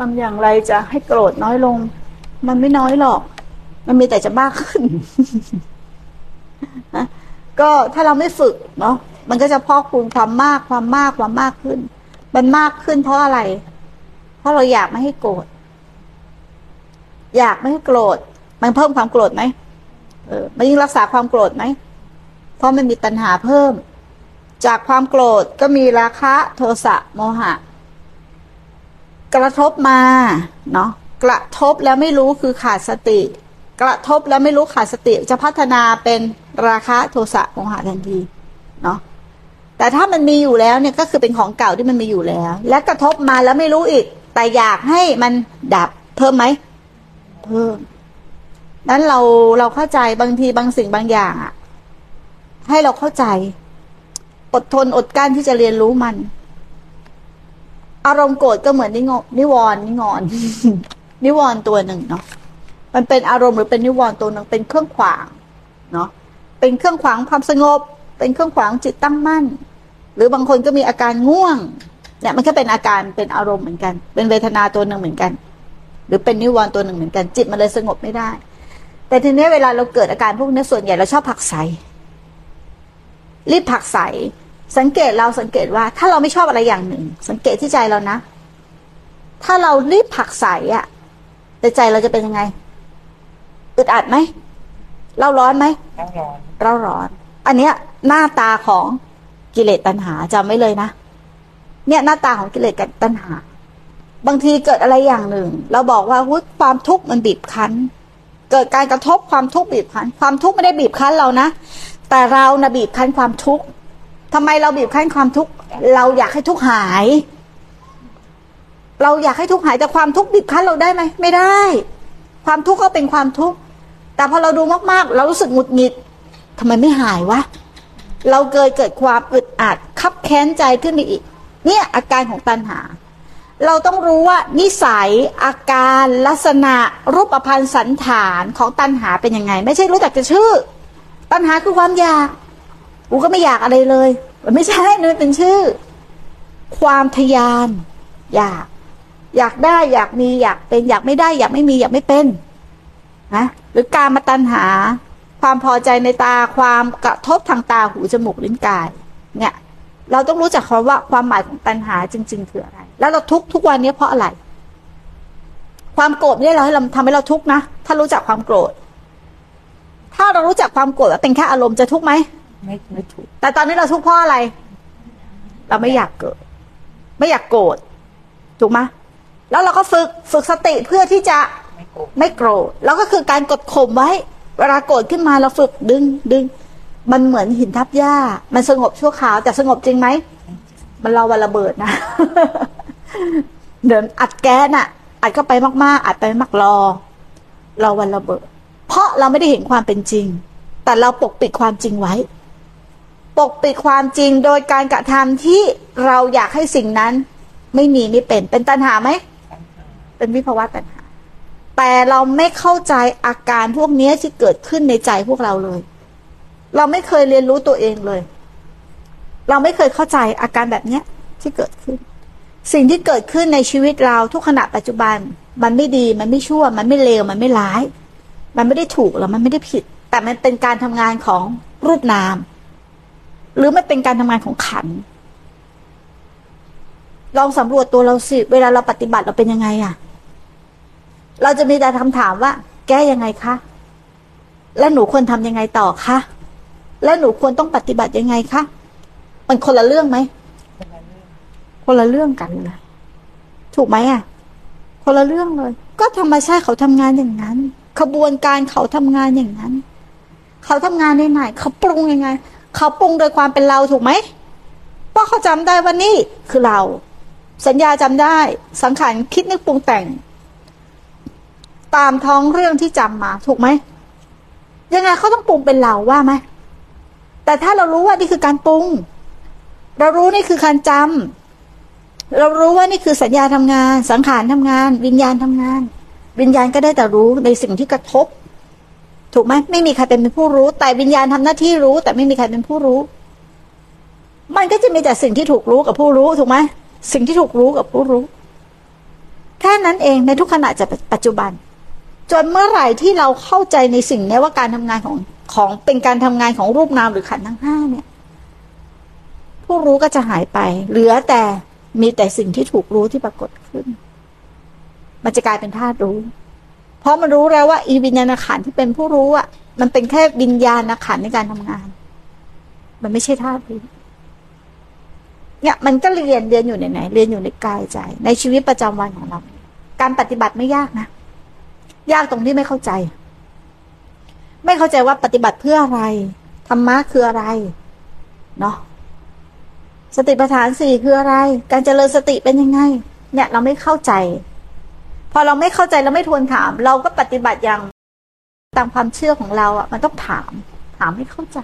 ทำอย่างไรจะให้โกรธน้อยลง มันไม่น้อยหรอก มันมีแต่จะมากขึ้นนะก็ถ้าเราไม่ฝึกเนาะมันก็จะพอกคูณความมากความมากความมากขึ้น มันมากขึ้นเพราะอะไร เพราะเราอยากไม่ให้โกรธอยากไม่ให้โกรธมันเพิ่มความโกรธไหมเออมันยิ่งรักษาความโกรธไหมเพราะมันมีตัณหาเพิ่ม จากความโกรธก็มีราคะ โทสะโมหะ กระทบมาเนาะกระทบแล้วไม่รู้คือขาดสติ กระทบแล้วไม่รู้ขาดสติ จะพัฒนาเป็นราคะโทสะโมหะทันทีเนาะแต่ถ้ามันมีอยู่แล้วเนี่ยก็คือเป็นของเก่าที่มันมีอยู่แล้ว และกระทบมาแล้วไม่รู้อีก แต่อยากให้มันดับเพิ่มไหมเพิ่มนั้นเราเราเข้าใจบางทีบางสิ่งบางอย่างอะให้เราเข้าใจ อดทนอดกั้นที่จะเรียนรู้มัน อารมณ์โกรธก็เหมือนนิงนิวรณ์นิงอน นิวรณ์ตัวหนึ่งเนาะมันเป็นอารมณ์หรือเป็นนิวรณ์ตัวหนึ่งเป็นเครื่องขวางเนาะเป็นเครื่องขวางความสงบ เป็นเครื่องขวางจิตตั้งมั่น หรือบางคนก็มีอาการง่วงเนี่ยมันก็เป็นอาการเป็นอารมณ์เหมือนกัน เป็นเวทนาตัวหนึ่งเหมือนกัน หรือเป็นนิวรณ์ตัวหนึ่งเหมือนกัน จิตมันเลยสงบไม่ได้ แต่ทีนี้เวลาเราเกิดอาการพวกนี้ส่วนใหญ่เราชอบผักใสรีบผักใส สังเกตเราสังเกตว่า ถ้าเราไม่ชอบอะไรอย่างหนึ่ง สังเกตที่ใจเรานะ ถ้าเรารีบผักใสอะแต่ใจเราจะเป็นยังไงอึดอัดไหมเล่าร้อนไหมเล่าร้อนเล่าร้อน อันเนี้ย หน้าตาของกิเลสตัณหาจำไว้เลยนะเนี่ยหน้าตาของกิเลสกับตัณหา บางทีเกิดอะไรอย่างหนึ่ง เราบอกว่าความทุกข์มันบีบคั้น เกิดการกระทบความทุกข์บีบคั้น ความทุกข์ไม่ได้บีบคั้นเรานะแต่เรานะบีบคั้นความทุกข์ ทำไมเราบีบคั้นความทุกข์เราอยากให้ทุกข์หาย เราอยากให้ทุกข์หายแต่ความทุกข์บีบคั้นเราได้ไหมไม่ได้ ความทุกข์ก็เป็นความทุกข์แต่พอเราดูมากๆ เรารู้สึกหงุดหงิดทำไมไม่หายวะเราเกิดเกิดความอึดอัดคับแค้นใจขึ้นไปอีก เนี่ยอาการของตัณหา เราต้องรู้ว่านิสัยอาการลักษณะรูปพันธ์สันฐานของตัณหาเป็นยังไง ไม่ใช่รู้จักจะชื่อ ตัณหาคือความอยาก กูก็ไม่อยากอะไรเลย มันไม่ใช่นั่นเป็นชื่อ ความทยาน อยาก อยากได้อยากมีอยากเป็น อยากไม่ได้ อยากไม่มีอยากไม่เป็นนะหรือการมาตัณหา ความพอใจในตาความกระทบทางตาหูจมูกลิ้นกาย เนี่ย เราต้องรู้จักคำว่าความหมายของตัณหาจริง ๆ คืออะไร แล้วเราทุกทุกวันนี้เพราะอะไร ความโกรธเนี่ยเราให้เราทำให้เราทุกข์นะถ้ารู้จักความโกรธ ถ้าเรารู้จักความโกรธว่าเป็นแค่อารมณ์จะทุกข์ไหม ไม่ไม่ถูกแต่ตอนนี้เราทุกข์เพราะอะไร เราไม่อยากเกิด ไม่อยากโกรธถูกไหมแล้วเราก็ฝึกฝึกสติเพื่อที่จะไม่โกรธแล้วก็คือการกดข่มไว้ เวลาโกรธขึ้นมาเราฝึกดึงดึง มันเหมือนหินทับหญ้า มันสงบชั่วคราว แต่สงบจริงไหม มันเราวันระเบิดนะ เดินอัดแก๊สน่ะอัดเข้าไปมาก ๆ อัดไปมากรอเราวันระเบิด เพราะเราไม่ได้เห็นความเป็นจริง แต่เราปกปิดความจริงไว้ ปกปิดความจริงโดยการกระทำที่เราอยากให้สิ่งนั้น ไม่มีไม่เป็น เป็นตัณหาไหม เป็นวิภาวะตัณหา แต่เราไม่เข้าใจอาการพวกนี้ที่เกิดขึ้นในใจพวกเราเลย เราไม่เคยเรียนรู้ตัวเองเลย เราไม่เคยเข้าใจอาการแบบเนี้ยที่เกิดขึ้น สิ่งที่เกิดขึ้นในชีวิตเราทุกขณะปัจจุบัน มันไม่ดีมันไม่ชั่ว มันไม่เลวมันไม่ร้าย มันไม่ได้ถูกหรือมันไม่ได้ผิด แต่มันเป็นการทำงานของรูปนาม หรือไม่เป็นการทำงานของขัน ลองสำรวจตัวเราสิ เวลาเราปฏิบัติเราเป็นยังไงอะเราจะมีแต่คำถามว่า แก้ยังไงคะ และหนูควรทำยังไงต่อคะ และหนูควรต้องปฏิบัติยังไงคะ มันคนละเรื่องไหม คนละเรื่องกันเลยถูกไหมอะคนละเรื่องเลย ก็ธรรมชาติเขาทำงานอย่างนั้น ขบวนการเขาทำงานอย่างนั้น เขาทำงานในไหน เขาปรุงยังไง เขาปรุงโดยความเป็นเราถูกไหมเพราะเขาจำได้ว่านี่คือเรา สัญญาจำได้ สังขารคิดนึกปรุงแต่ง ตามท้องเรื่องที่จำมา ถูกไหมยังไงเขาต้องปรุงเป็นเราว่าไหมแต่ถ้าเรารู้ว่านี่คือการปรุง เรารู้นี่คือการจำเรารู้ว่านี่คือสัญญาทำงาน สังขารทำงาน วิญญาณทำงาน วิญญาณก็ได้แต่รู้ในสิ่งที่กระทบ ถูกไหมไม่มีใครเป็นผู้รู้ แต่วิญญาณทำหน้าที่รู้ แต่ไม่มีใครเป็นผู้รู้ มันก็จะมีแต่สิ่งที่ถูกรู้กับผู้รู้ถูกไหมสิ่งที่ถูกรู้กับผู้รู้ แค่นั้นเองในทุกขณะจะปัจจุบัน จนเมื่อไหร่ที่เราเข้าใจในสิ่งนี้ว่าการทำงานของของเป็นการทำงานของรูปนามหรือขันธ์ทั้งห้าเนี่ย ผู้รู้ก็จะหายไป เหลือแต่มีแต่สิ่งที่ถูกรู้ที่ปรากฏขึ้น มันจะกลายเป็นธาตุรู้ เพราะมันรู้แล้วว่า อีวิญญาณขันธ์ที่เป็นผู้รู้อะ มันเป็นแค่วิญญาณขันธ์ในการทำงาน มันไม่ใช่ธาตุรู้เนี่ยมันก็เรียนเรียนอยู่ในไหน เรียนอยู่ในกายใจ ในชีวิตประจำวันของเรา การปฏิบัติไม่ยากนะ ยากตรงที่ไม่เข้าใจ ไม่เข้าใจว่าปฏิบัติเพื่ออะไรธรรมะคืออะไรเนาะสติปัฏฐานสี่คืออะไร การเจริญสติเป็นยังไง เนี่ยเราไม่เข้าใจ พอเราไม่เข้าใจเราไม่ทวนถาม เราก็ปฏิบัติอย่างตามความเชื่อของเราอะ มันต้องถาม ถามให้เข้าใจ